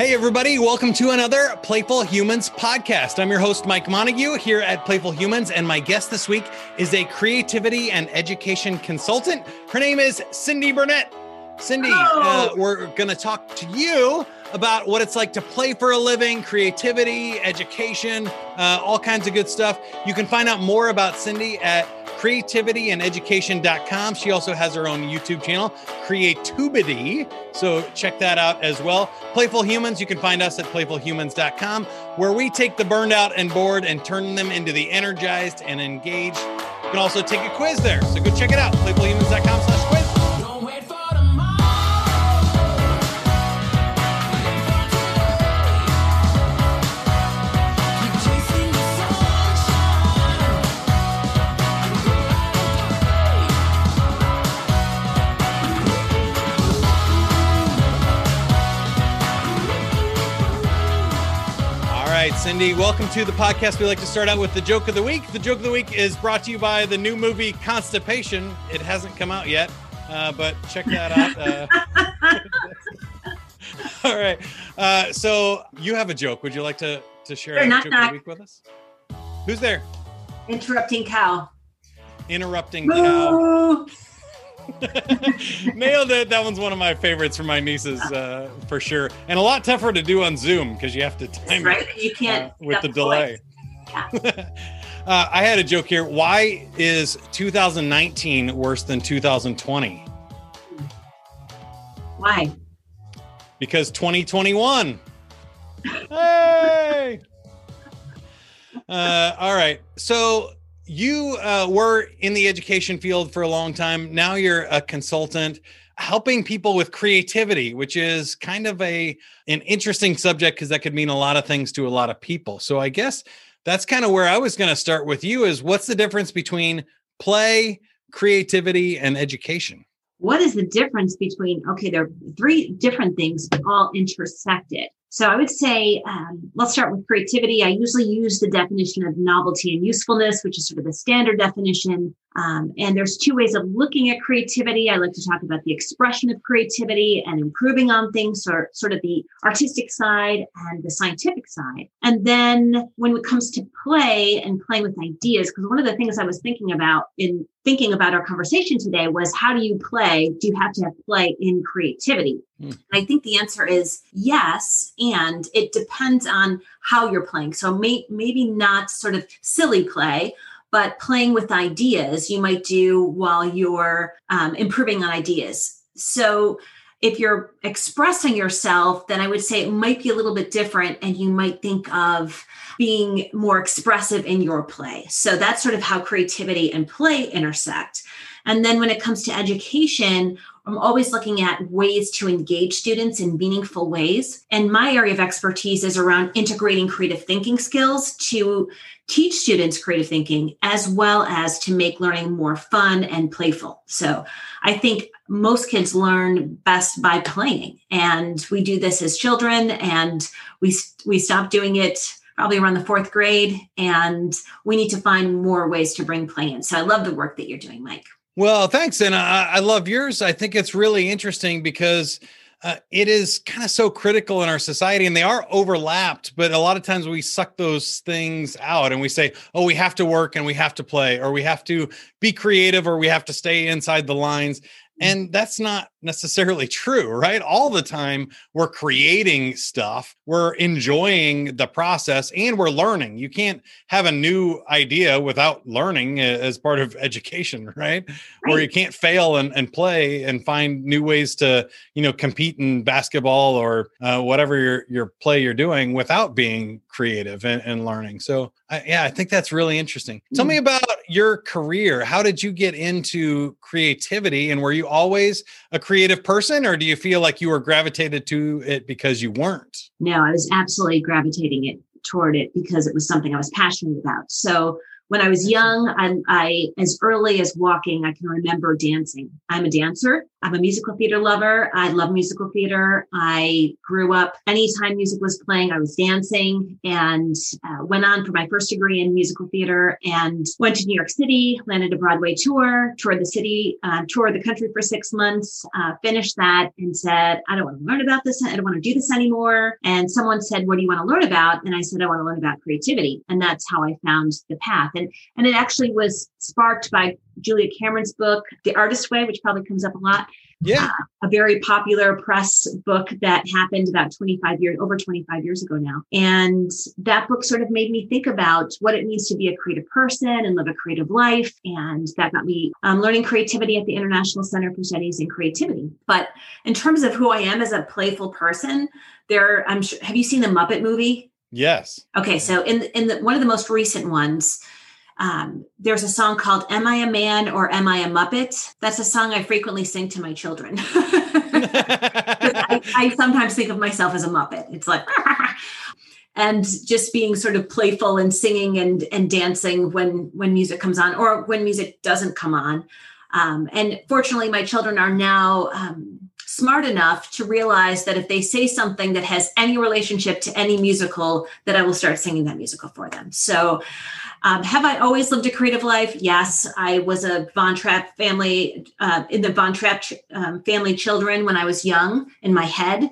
Hey, everybody, welcome to another Playful Humans podcast. I'm your host, Mike Montague, here at Playful Humans, and my guest this week is a creativity and education consultant. Her name is Cindy Burnett. Cindy, uh, we're going to talk to you about what it's like to play for a living, creativity, education, uh, all kinds of good stuff. You can find out more about Cindy at creativityandeducation.com. She also has her own YouTube channel, Creatubity. So check that out as well. Playful Humans, you can find us at playfulhumans.com, where we take the burned out and bored and turn them into the energized and engaged. You can also take a quiz there. So go check it out, playfulhumans.com slash quiz. Cindy, welcome to the podcast. We like to start out with the joke of the week. The joke of the week is brought to you by the new movie Constipation. It hasn't come out yet, uh, but check that out. Uh, all right. Uh, so you have a joke. Would you like to, to share a joke of the week with us? Who's there? Interrupting cow. Interrupting cow. Nailed it. That one's one of my favorites for my nieces, uh, for sure. And a lot tougher to do on Zoom because you have to time right. it. You can't uh, with the delay. Yeah. uh, I had a joke here. Why is 2019 worse than 2020? Why? Because 2021. hey. Uh, all right. So you uh, were in the education field for a long time. Now you're a consultant helping people with creativity, which is kind of a an interesting subject because that could mean a lot of things to a lot of people. So I guess that's kind of where I was going to start with you is what's the difference between play, creativity and education? What is the difference between okay, there are three different things but all intersected. So I would say, um, let's start with creativity. I usually use the definition of novelty and usefulness, which is sort of the standard definition. Um, and there's two ways of looking at creativity. I like to talk about the expression of creativity and improving on things, or sort of the artistic side and the scientific side. And then when it comes to play and playing with ideas, because one of the things I was thinking about in thinking about our conversation today was how do you play? Do you have to have play in creativity? Mm. I think the answer is yes. And it depends on how you're playing. So may, maybe not sort of silly play, but playing with ideas you might do while you're um, improving on ideas. So if you're expressing yourself, then I would say it might be a little bit different and you might think of being more expressive in your play. So that's sort of how creativity and play intersect. And then when it comes to education, I'm always looking at ways to engage students in meaningful ways. And my area of expertise is around integrating creative thinking skills to teach students creative thinking as well as to make learning more fun and playful. So I think most kids learn best by playing and we do this as children and we we stop doing it probably around the fourth grade and we need to find more ways to bring play in. So I love the work that you're doing, Mike. Well, thanks. And I, I love yours. I think it's really interesting because uh, it is kind of so critical in our society and they are overlapped but a lot of times we suck those things out and we say oh we have to work and we have to play or we have to be creative or we have to stay inside the lines and that's not necessarily true, right? All the time we're creating stuff, we're enjoying the process, and we're learning. You can't have a new idea without learning as part of education, right? right. Where you can't fail and, and play and find new ways to, you know, compete in basketball or uh, whatever your, your play you're doing without being creative and, and learning. So, I, yeah, I think that's really interesting. Tell me mm. about your career. How did you get into creativity and were you always a creative person or do you feel like you were gravitated to it because you weren't? No, I was absolutely gravitating it toward it because it was something I was passionate about. So when I was young, I, I, as early as walking, I can remember dancing. I'm a dancer, I'm a musical theater lover. I love musical theater. I grew up anytime music was playing, I was dancing and uh, went on for my first degree in musical theater and went to New York City, landed a Broadway tour, toured the city, uh, toured the country for six months, uh, finished that and said, I don't want to learn about this. I don't want to do this anymore. And someone said, What do you want to learn about? And I said, I want to learn about creativity. And that's how I found the path. And, and it actually was sparked by Julia Cameron's book, The Artist Way, which probably comes up a lot. Yeah. Uh, a very popular press book that happened about 25 years, over 25 years ago now. And that book sort of made me think about what it means to be a creative person and live a creative life. And that got me um, learning creativity at the International Center for Studies in Creativity. But in terms of who I am as a playful person, there, I'm sure, have you seen the Muppet movie? Yes. Okay. So in, in the, one of the most recent ones, um, there's a song called Am I a Man or Am I a Muppet? That's a song I frequently sing to my children. I, I, sometimes think of myself as a Muppet. It's like, and just being sort of playful and singing and, and dancing when, when music comes on or when music doesn't come on. Um, and fortunately, my children are now um, smart enough to realize that if they say something that has any relationship to any musical, that I will start singing that musical for them. So um, have I always lived a creative life? Yes, I was a Von Trapp family uh, in the Von Trapp um, family children when I was young in my head.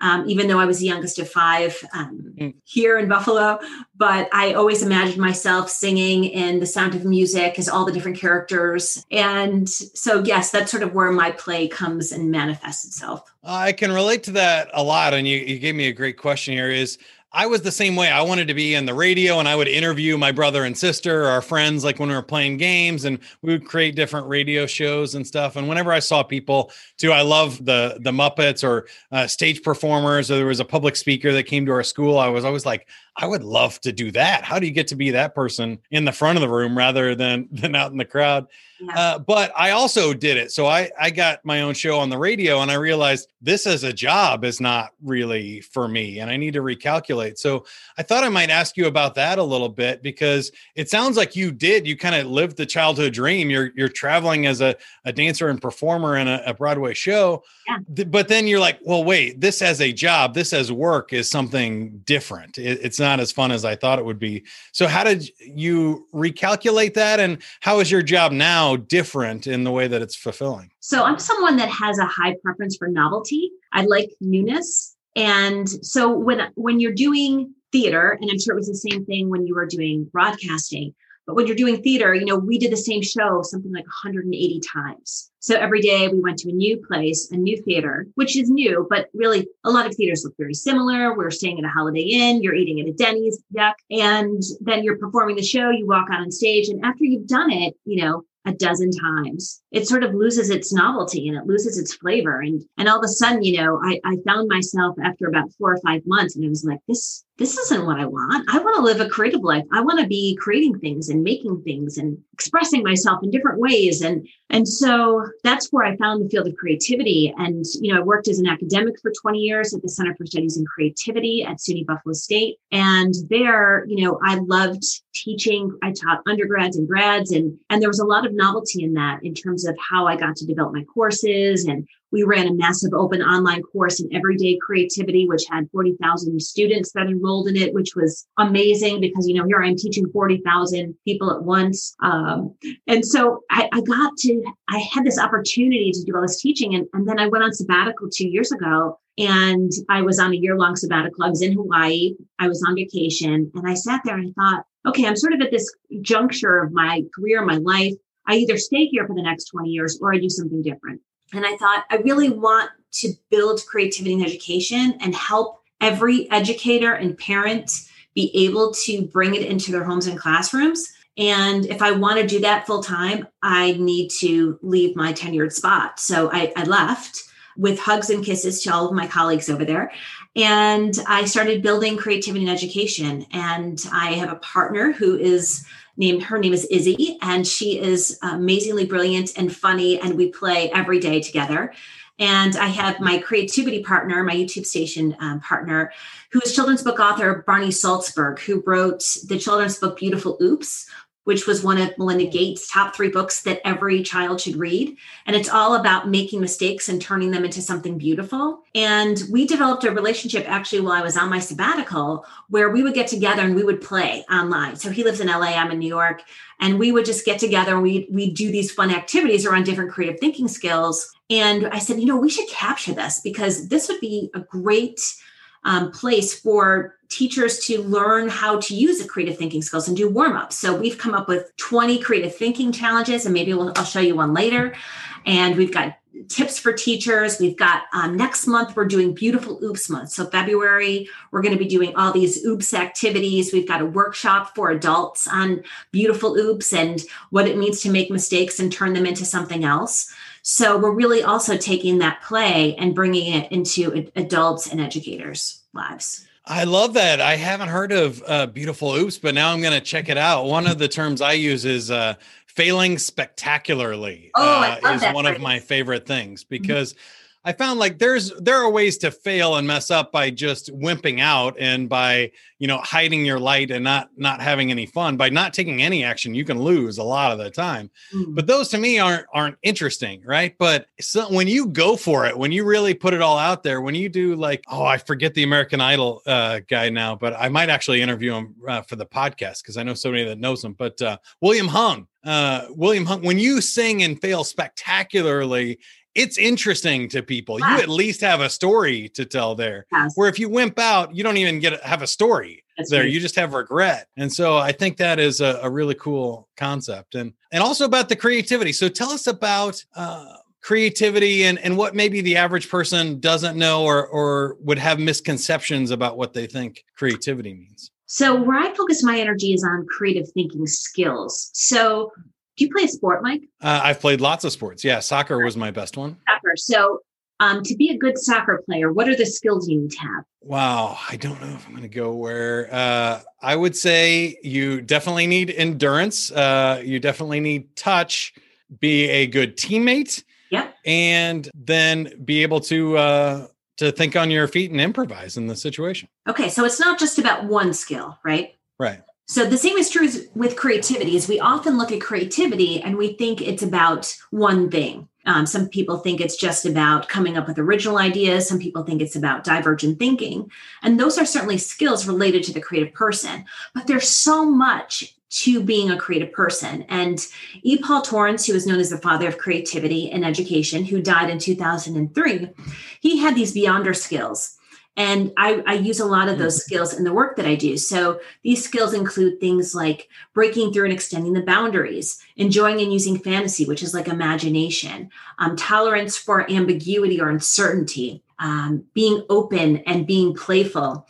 Um, even though I was the youngest of five um, mm. here in Buffalo. But I always imagined myself singing in The Sound of Music as all the different characters. And so, yes, that's sort of where my play comes and manifests itself. I can relate to that a lot. And you, you gave me a great question here is I was the same way. I wanted to be in the radio and I would interview my brother and sister, our friends, like when we were playing games and we would create different radio shows and stuff. And whenever I saw people too, I love the the Muppets or uh, stage performers, or there was a public speaker that came to our school. I was always like, I would love to do that. How do you get to be that person in the front of the room rather than than out in the crowd? Yeah. Uh, but I also did it. So I I got my own show on the radio, and I realized this as a job is not really for me, and I need to recalculate. So I thought I might ask you about that a little bit because it sounds like you did. You kind of lived the childhood dream. You're you're traveling as a, a dancer and performer in a, a Broadway show, yeah. but then you're like, well, wait, this as a job, this as work is something different. It, it's not as fun as I thought it would be. So, how did you recalculate that? And how is your job now different in the way that it's fulfilling? So, I'm someone that has a high preference for novelty. I like newness. And so when when you're doing theater, and I'm sure it was the same thing when you were doing broadcasting, but when you're doing theater, you know, we did the same show something like 180 times. So every day we went to a new place, a new theater, which is new, but really a lot of theaters look very similar. We're staying at a Holiday Inn, you're eating at a Denny's, yuck. And then you're performing the show, you walk out on stage. And after you've done it, you know, a dozen times it sort of loses its novelty and it loses its flavor and and all of a sudden you know i, I found myself after about four or five months and it was like this this isn't what I want. I want to live a creative life. I want to be creating things and making things and expressing myself in different ways. And, and so that's where I found the field of creativity. And, you know, I worked as an academic for 20 years at the Center for Studies in Creativity at SUNY Buffalo State. And there, you know, I loved teaching. I taught undergrads and grads and, and there was a lot of novelty in that in terms of how I got to develop my courses and we ran a massive open online course in everyday creativity, which had 40,000 students that enrolled in it, which was amazing because, you know, here I'm teaching 40,000 people at once. Um, and so I, I, got to, I had this opportunity to do all this teaching. And, and then I went on sabbatical two years ago and I was on a year long sabbatical. I was in Hawaii. I was on vacation and I sat there and I thought, okay, I'm sort of at this juncture of my career, my life. I either stay here for the next 20 years or I do something different. And I thought, I really want to build creativity in education and help every educator and parent be able to bring it into their homes and classrooms. And if I want to do that full time, I need to leave my tenured spot. So I, I, left with hugs and kisses to all of my colleagues over there. And I started building creativity in education. And I have a partner who is named her name is Izzy, and she is amazingly brilliant and funny, and we play every day together. And I have my creativity partner, my YouTube station um, partner, who is children's book author Barney Saltzberg, who wrote the children's book Beautiful Oops, which was one of Melinda Gates' top three books that every child should read. And it's all about making mistakes and turning them into something beautiful. And we developed a relationship actually while I was on my sabbatical where we would get together and we would play online. So he lives in LA, I'm in New York. And we would just get together and we we do these fun activities around different creative thinking skills. And I said, you know, we should capture this because this would be a great um, place for teachers to learn how to use the creative thinking skills and do warm ups. So we've come up with 20 creative thinking challenges, and maybe we'll, I'll show you one later. And we've got tips for teachers. We've got um, next month, we're doing Beautiful Oops Month. So, February, we're going to be doing all these oops activities. We've got a workshop for adults on beautiful oops and what it means to make mistakes and turn them into something else. So, we're really also taking that play and bringing it into adults and educators' lives. I love that. I haven't heard of uh, Beautiful Oops, but now I'm going to check it out. One of the terms I use is uh, failing spectacularly. Oh, uh, is one phrase. of my favorite things mm-hmm. because mm-hmm I found like there's there are ways to fail and mess up by just wimping out and by you know hiding your light and not not having any fun. By not taking any action you can lose a lot of the time. Mm. but those to me aren't aren't interesting right? But so when you go for it when you really put it all out there when you do like oh I forget the American Idol uh, guy now but I might actually interview him uh, for the podcast because I know somebody that knows him. But uh, William Hung uh, William Hung, when you sing and fail spectacularly, it's interesting to people. You at least have a story to tell there. Yes. Where if you wimp out, you don't even get have a story That's there. True. You just have regret. And so I think that is a, a, really cool concept. And and also about the creativity. So tell us about uh, creativity and and what maybe the average person doesn't know or or would have misconceptions about what they think creativity means. So where I focus my energy is on creative thinking skills. So do you play a sport, Mike? Uh, I've played lots of sports. Yeah, soccer was my best one. Soccer. So, um, to be a good soccer player, what are the skills you need to have? Wow, I don't know if I'm going to go where. Uh, I would say you definitely need endurance. Uh, you definitely need touch. Be a good teammate. Yeah. And then be able to uh, to think on your feet and improvise in the situation. Okay, so it's not just about one skill, right? Right. So the same is true with creativity is we often look at creativity and we think it's about one thing. Um, some people think it's just about coming up with original ideas. Some people think it's about divergent thinking. And those are certainly skills related to the creative person. But there's so much to being a creative person. And E. Paul Torrance, who is known as the father of creativity and education, who died in 2003, he had these beyonder skills. And I, I, use a lot of those mm-hmm. skills in the work that I do. So these skills include things like breaking through and extending the boundaries, enjoying and using fantasy, which is like imagination, um, tolerance for ambiguity or uncertainty, um, being open and being playful,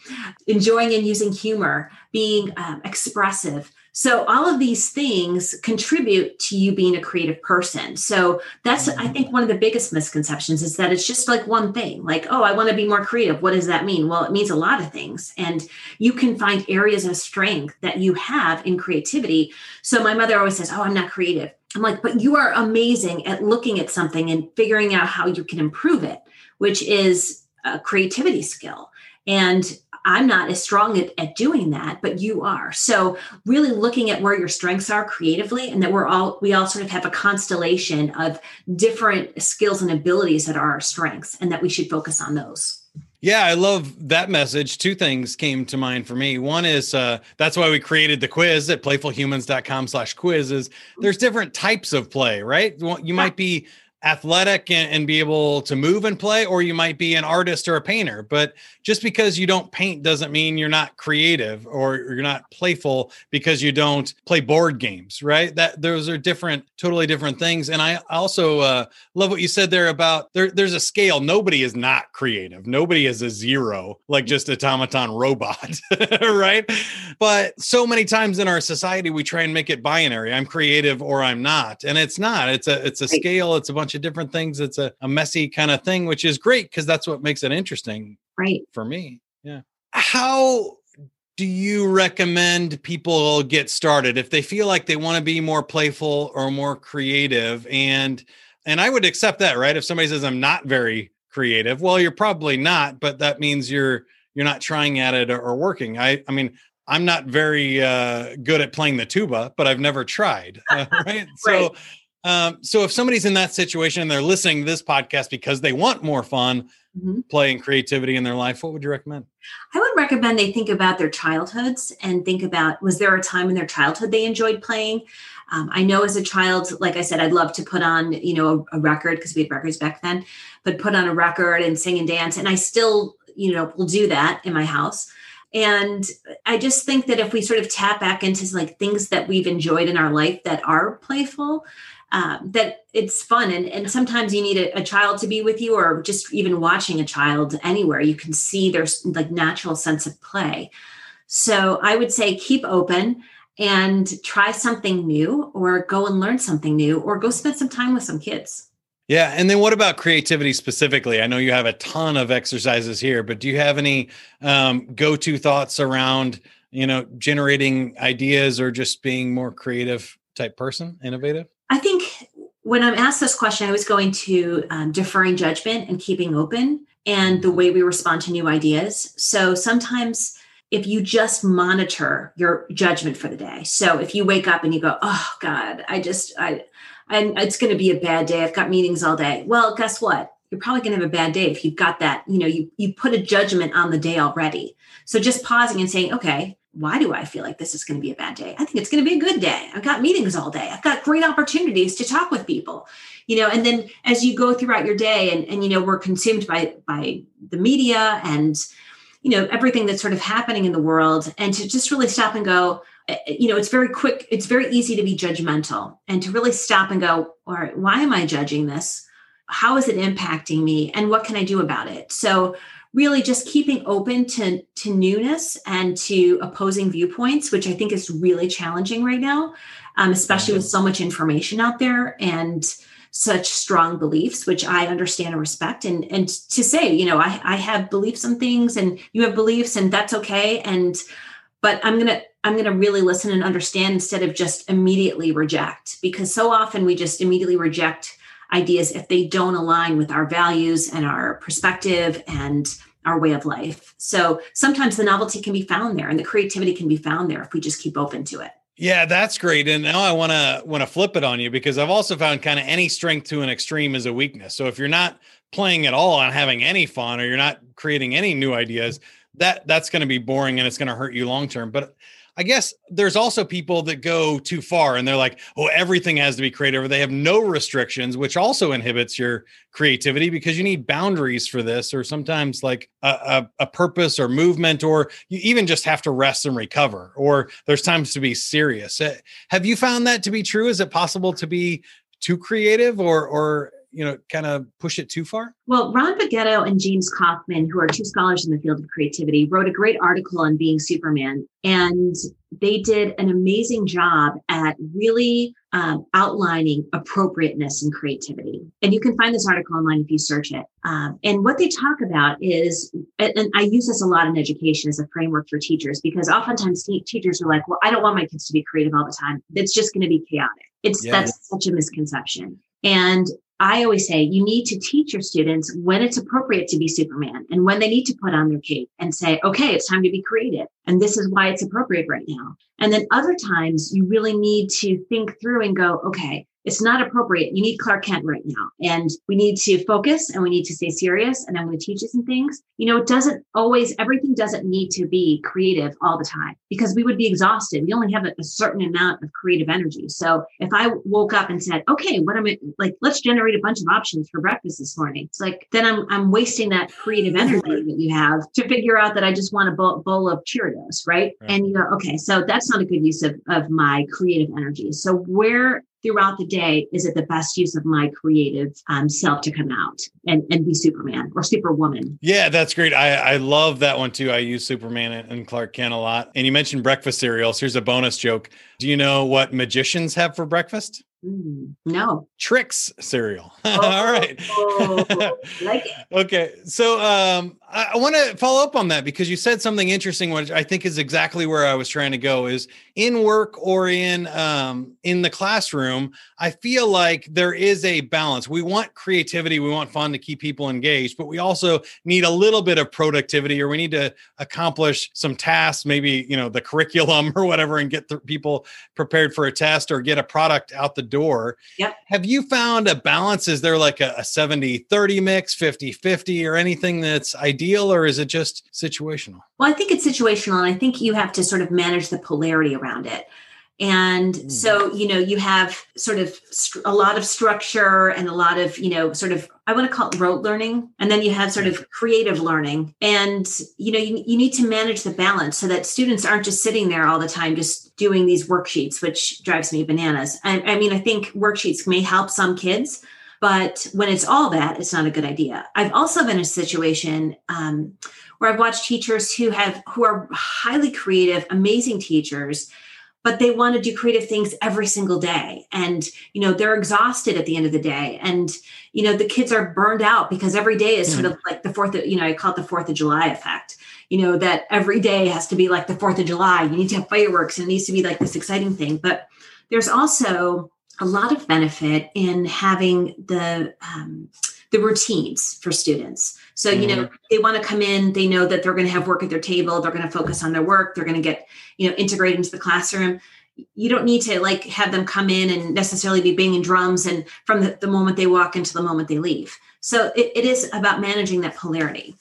enjoying and using humor, being um, expressive, so all of these things contribute to you being a creative person. So that's I mm-hmm. think one of the biggest misconceptions is that it's just like one thing. Like, oh, I want to be more creative. What does that mean? Well, it means a lot of things. And you can find areas of strength that you have in creativity. So my mother always says, "Oh, I'm not creative." I'm like, "But you are amazing at looking at something and figuring out how you can improve it." Which is a creativity skill. And I'm not as strong at, at doing that, but you are. So really looking at where your strengths are creatively and that we're all we all sort of have a constellation of different skills and abilities that are our strengths and that we should focus on those. Yeah, I love that message. Two things came to mind for me. One is uh, that's why we created the quiz at playfulhumans.com slash quizzes. There's different types of play, right? You might be athletic and, and, be able to move and play, or you might be an artist or a painter. But just because you don't paint doesn't mean you're not creative or you're not playful because you don't play board games, right? That those are different, totally different things. And I also uh, love what you said there about there, there's a scale. Nobody is not creative. Nobody is a zero, like just automaton robot, right? But so many times in our society, we try and make it binary. I'm creative or I'm not, and it's not. It's a it's a scale. It's a bunch bunch of different things. It's a, a messy kind of thing, which is great because that's what makes it interesting. Right. For me. Yeah. How do you recommend people get started if they feel like they want to be more playful or more creative? And and I would accept that, right? If somebody says I'm not very creative, well, you're probably not, but that means you're you're not trying at it or, or working. I I mean, I'm not very uh, good at playing the tuba, but I've never tried. Uh, right? right. So, um, so if somebody's in that situation and they're listening to this podcast because they want more fun, mm-hmm. play and creativity in their life, what would you recommend? I would recommend they think about their childhoods and think about was there a time in their childhood they enjoyed playing? Um, I know as a child, like I said, I'd love to put on, you know, a, a record because we had records back then, but put on a record and sing and dance. And I still, you know, will do that in my house. And I just think that if we sort of tap back into like things that we've enjoyed in our life that are playful, um, that it's fun. And, and sometimes you need a, a, child to be with you, or just even watching a child anywhere, you can see there's like natural sense of play. So I would say keep open and try something new, or go and learn something new, or go spend some time with some kids. Yeah. And then what about creativity specifically? I know you have a ton of exercises here, but do you have any um, go to thoughts around, you know, generating ideas or just being more creative type person, innovative? I think when I'm asked this question, I was going to um, deferring judgment and keeping open and the way we respond to new ideas. So sometimes if you just monitor your judgment for the day. So if you wake up and you go, "Oh God, I just I, and it's going to be a bad day. I've got meetings all day." Well, guess what? You're probably going to have a bad day if you've got that. You know, you you put a judgment on the day already. So just pausing and saying, "Okay, why do I feel like this is going to be a bad day? I think it's going to be a good day. I've got meetings all day. I've got great opportunities to talk with people, you know, and then as you go throughout your day and, and, you know, we're consumed by, by the media and, you know, everything that's sort of happening in the world and to just really stop and go, eh, eh, you know, it's very quick. It's very easy to be judgmental and to really stop and go, all right, why am I judging this? How is it impacting me? And what can I do about it? So really just keeping open to to newness and to opposing viewpoints which i think is really challenging right now um, especially with so much information out there and such strong beliefs which i understand and respect and and to say you know i i have beliefs on things and you have beliefs and that's okay and but i'm gonna i'm gonna really listen and understand instead of just immediately reject because so often we just immediately reject ideas if they don't align with our values and our perspective and our way of life. So sometimes the novelty can be found there and the creativity can be found there if we just keep open to it. Yeah, that's great. And now I want to want to flip it on you because I've also found kind of any strength to an extreme is a weakness. So if you're not playing at all and having any fun or you're not creating any new ideas, that that's going to be boring and it's going to hurt you long term. But I guess there's also people that go too far and they're like, oh, everything has to be creative, they have no restrictions, which also inhibits your creativity because you need boundaries for this, or sometimes like a, a, a, purpose or movement, or you even just have to rest and recover, or there's times to be serious. Eh, have you found that to be true? Is it possible to be too creative or or you know kind of push it too far? Well, Ron Beghetto and James Kaufman, who are two scholars in the field of creativity, wrote a great article on being Superman, and they did an amazing job at really um, outlining appropriateness and creativity. And you can find this article online if you search it. Um, and what they talk about is, and I use this a lot in education as a framework for teachers because oftentimes te- teachers are like, "Well, I don't want my kids to be creative all the time. It's just going to be chaotic." It's yeah. that's such a misconception. And I always say you need to teach your students when it's appropriate to be Superman and when they need to put on their cape and say, okay, it's time to be creative. And this is why it's appropriate right now. And then other times you really need to think through and go, okay, it's not appropriate. You need Clark Kent right now. And we need to focus and we need to stay serious. And I'm going to teach you some things. You know, it doesn't always, everything doesn't need to be creative all the time because we would be exhausted. We only have a, a certain amount of creative energy. So if I woke up and said, okay, what am I like, let's generate a bunch of options for breakfast this morning. It's like, then I'm, I'm wasting that creative energy that you have to figure out that I just want a bowl, bowl of Cheerios. Right? right. And you go, okay, so that's not a good use of, of my creative energy. So where throughout the day is it the best use of my creative um, self to come out and, and be superman or superwoman yeah that's great I, I love that one too i use superman and clark kent a lot and you mentioned breakfast cereals here's a bonus joke do you know what magicians have for breakfast Mm, no. Tricks cereal. Oh, All right. Oh, like it. Okay. So um I, want to follow up on that because you said something interesting, which I think is exactly where I was trying to go. Is in work or in um, in the classroom, I feel like there is a balance. We want creativity, we want fun to keep people engaged, but we also need a little bit of productivity, or we need to accomplish some tasks, maybe you know the curriculum or whatever, and get people prepared for a test or get a product out the door. Yep. Have you found a balance? Is there like a, a 70 30 mix, 50 50, or anything that's ideal, or is it just situational? Well, I think it's situational. And I think you have to sort of manage the polarity around it. And mm. so, you know, you have sort of st- a lot of structure and a lot of, you know, sort of, I want to call it rote learning. And then you have sort of creative learning. And, you know, you, you need to manage the balance so that students aren't just sitting there all the time, just doing these worksheets, which drives me bananas. I, I mean, I think worksheets may help some kids, but when it's all that, it's not a good idea. I've also been in a situation um, where I've watched teachers who have who are highly creative, amazing teachers, but they want to do creative things every single day. And you know they're exhausted at the end of the day. And you know the kids are burned out because every day is sort of like the fourth of, you know i call it the fourth of july effect. You know that every day has to be like the fourth of july. You need to have fireworks and it needs to be like this exciting thing. But there's also a lot of benefit in having the um, the routines for students. So, you know, mm-hmm. they want to come in, they know that they're going to have work at their table, they're going to focus on their work, they're going to get, you know, integrated into the classroom. You don't need to like have them come in and necessarily be banging drums and from the, the moment they walk into the moment they leave. So it, it is about managing that polarity.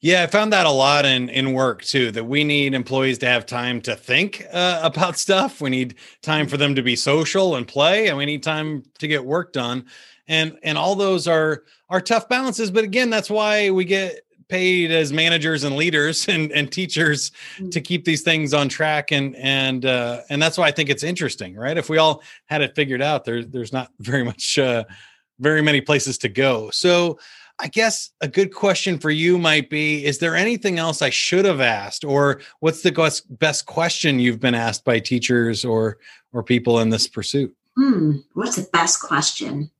Yeah, I found that a lot in in work too. That we need employees to have time to think uh, about stuff. We need time for them to be social and play, and we need time to get work done. And and all those are are tough balances. But again, that's why we get paid as managers and leaders and and teachers mm-hmm. to keep these things on track. And and uh, and that's why I think it's interesting, right? If we all had it figured out, there's there's not very much uh, very many places to go. So I guess a good question for you might be Is there anything else I should have asked? Or what's the best question you've been asked by teachers or, or people in this pursuit? Hmm, what's the best question?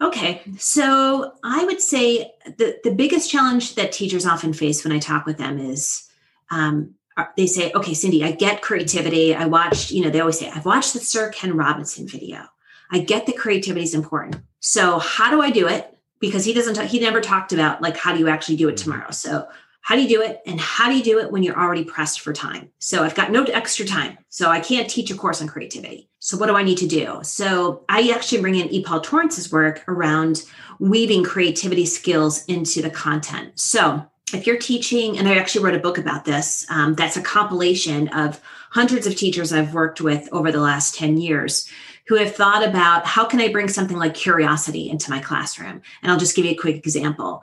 Okay, so I would say the, the biggest challenge that teachers often face when I talk with them is um, they say, okay, Cindy, I get creativity. I watched, you know, they always say, I've watched the Sir Ken Robinson video. I get the creativity is important. So, how do I do it? Because he doesn't he never talked about like how do you actually do it mm-hmm. tomorrow? So how do you do it? And how do you do it when you're already pressed for time? So i've got no extra time. So i can't teach a course on creativity. So what do i need to do? So i actually bring in e paul torrance's work around weaving creativity skills into the content. So if you're teaching and i actually wrote a book about this um, that's a compilation of hundreds of teachers i've worked with over the last 10 years who have thought about how can I bring something like curiosity into my classroom? And I'll just give you a quick example.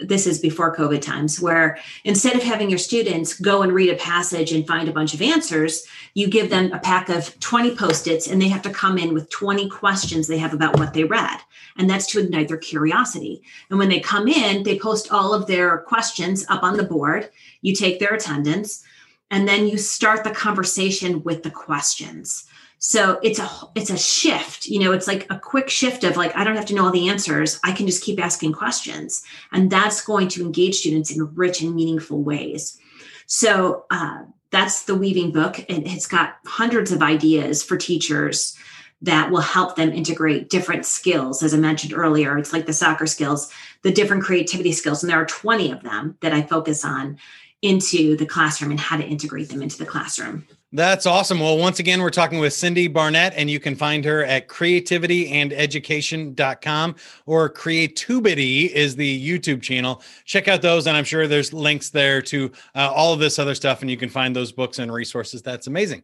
This is before COVID times, where instead of having your students go and read a passage and find a bunch of answers, you give them a pack of 20 post-its and they have to come in with 20 questions they have about what they read. And that's to ignite their curiosity. And when they come in, they post all of their questions up on the board. You take their attendance and then you start the conversation with the questions so it's a it's a shift you know it's like a quick shift of like i don't have to know all the answers. I can just keep asking questions. And that's going to engage students in rich and meaningful ways. So uh, that's the weaving book. And it's got hundreds of ideas for teachers that will help them integrate different skills. As i mentioned earlier it's like the soccer skills the different creativity skills. And there are 20 of them that i focus on into the classroom and how to integrate them into the classroom that's awesome. Well, once again, we're talking with Cindy Burnett, and you can find her at creativityandeducation.com or Creatubity is the YouTube channel. Check out those, and I'm sure there's links there to uh, all of this other stuff, and you can find those books and resources. That's amazing.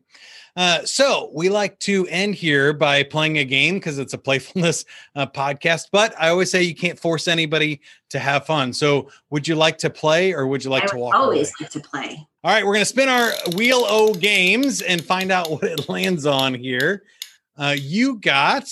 Uh, so we like to end here by playing a game because it's a playfulness uh, podcast. But I always say you can't force anybody to have fun. So would you like to play, or would you like I to walk? Always away? like to play. All right, we're gonna spin our wheel o games and find out what it lands on here. Uh, you got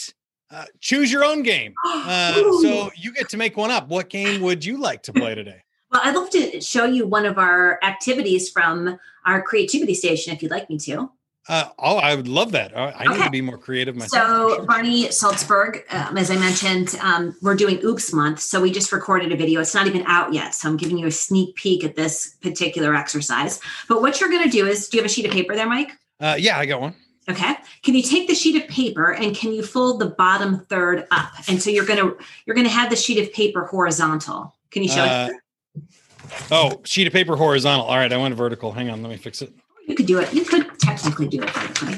uh, choose your own game. Uh, so you get to make one up. What game would you like to play today? Well, I'd love to show you one of our activities from our creativity station if you'd like me to. Uh, oh, I would love that. I, I okay. need to be more creative myself. So, sure. Barney Saltzberg, um, as I mentioned, um, we're doing Oops Month. So, we just recorded a video. It's not even out yet. So, I'm giving you a sneak peek at this particular exercise. But what you're going to do is do you have a sheet of paper there, Mike? Uh, yeah, I got one. Okay. Can you take the sheet of paper and can you fold the bottom third up? And so you're gonna you're gonna have the sheet of paper horizontal. Can you show uh, it? Oh, sheet of paper horizontal. All right, I went vertical. Hang on, let me fix it. You could do it. You could technically do it vertically.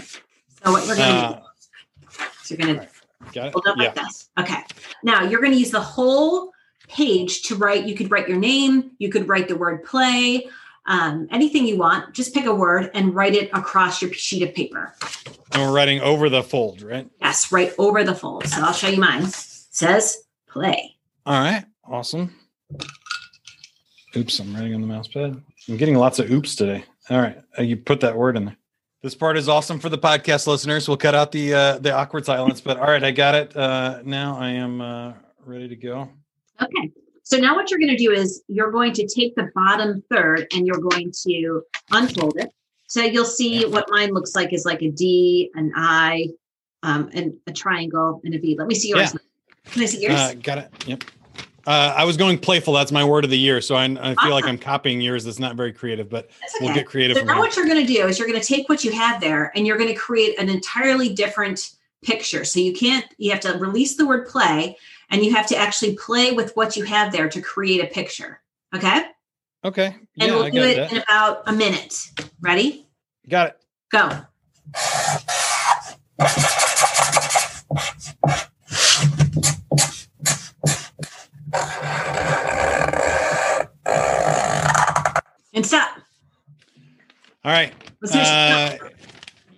So what you're gonna uh, do, so you're gonna right. hold up yeah. like this. Okay. Now you're gonna use the whole page to write. You could write your name. You could write the word play um, anything you want. Just pick a word and write it across your sheet of paper. And we're writing over the fold, right? Yes, right over the fold. So I'll show you mine. It says play. All right, awesome. Oops, I'm writing on the mouse pad. I'm getting lots of oops today. All right, uh, you put that word in there. This part is awesome for the podcast listeners. We'll cut out the uh, the awkward silence, but all right, I got it. Uh, now I am uh, ready to go. Okay. So now what you're going to do is you're going to take the bottom third and you're going to unfold it. So you'll see what mine looks like is like a D, an I, um, and a triangle and a V. Let me see yours. Yeah. Can I see yours? Uh, got it. Yep. Uh, I was going playful. That's my word of the year. So I, I feel awesome. like I'm copying yours. That's not very creative, but okay. we'll get creative. So now here. what you're going to do is you're going to take what you have there and you're going to create an entirely different picture. So you can't, you have to release the word play and you have to actually play with what you have there to create a picture. Okay. Okay. Yeah, and we'll do it that. in about a minute. Ready? Got it. Go. And stop. All right. Uh,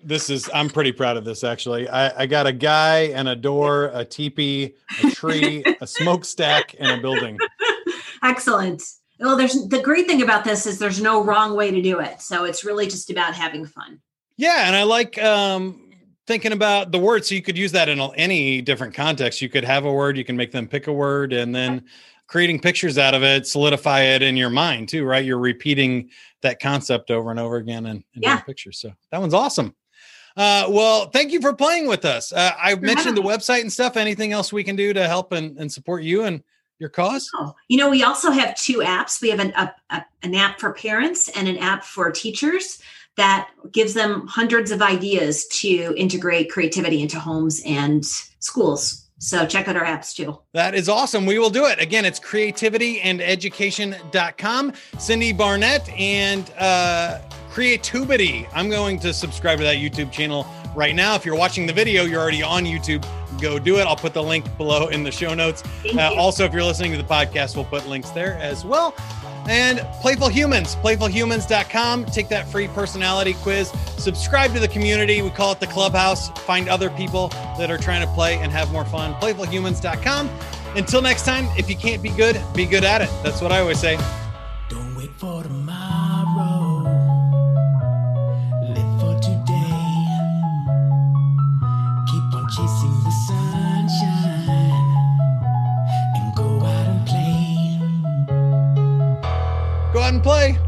this is I'm pretty proud of this actually. I, I got a guy and a door, a teepee, a tree, a smokestack, and a building. Excellent. Well, there's the great thing about this is there's no wrong way to do it. So it's really just about having fun. Yeah, and I like um thinking about the word so you could use that in any different context. You could have a word, you can make them pick a word and then creating pictures out of it, solidify it in your mind too, right? You're repeating that concept over and over again and, and yeah. pictures. So that one's awesome. Uh, well, thank you for playing with us. Uh, I mentioned the website and stuff. Anything else we can do to help and, and support you and your cause? Oh, you know, we also have two apps. We have an, a, a, an app for parents and an app for teachers that gives them hundreds of ideas to integrate creativity into homes and schools. So check out our apps too. That is awesome. We will do it. Again, it's creativityandeducation.com. Cindy Burnett and uh, Creativity. I'm going to subscribe to that YouTube channel right now. If you're watching the video, you're already on YouTube. Go do it. I'll put the link below in the show notes. Uh, also, if you're listening to the podcast, we'll put links there as well. And Playful Humans, playfulhumans.com. Take that free personality quiz. Subscribe to the community. We call it the clubhouse. Find other people that are trying to play and have more fun. Playfulhumans.com. Until next time, if you can't be good, be good at it. That's what I always say. Don't wait for the fun play.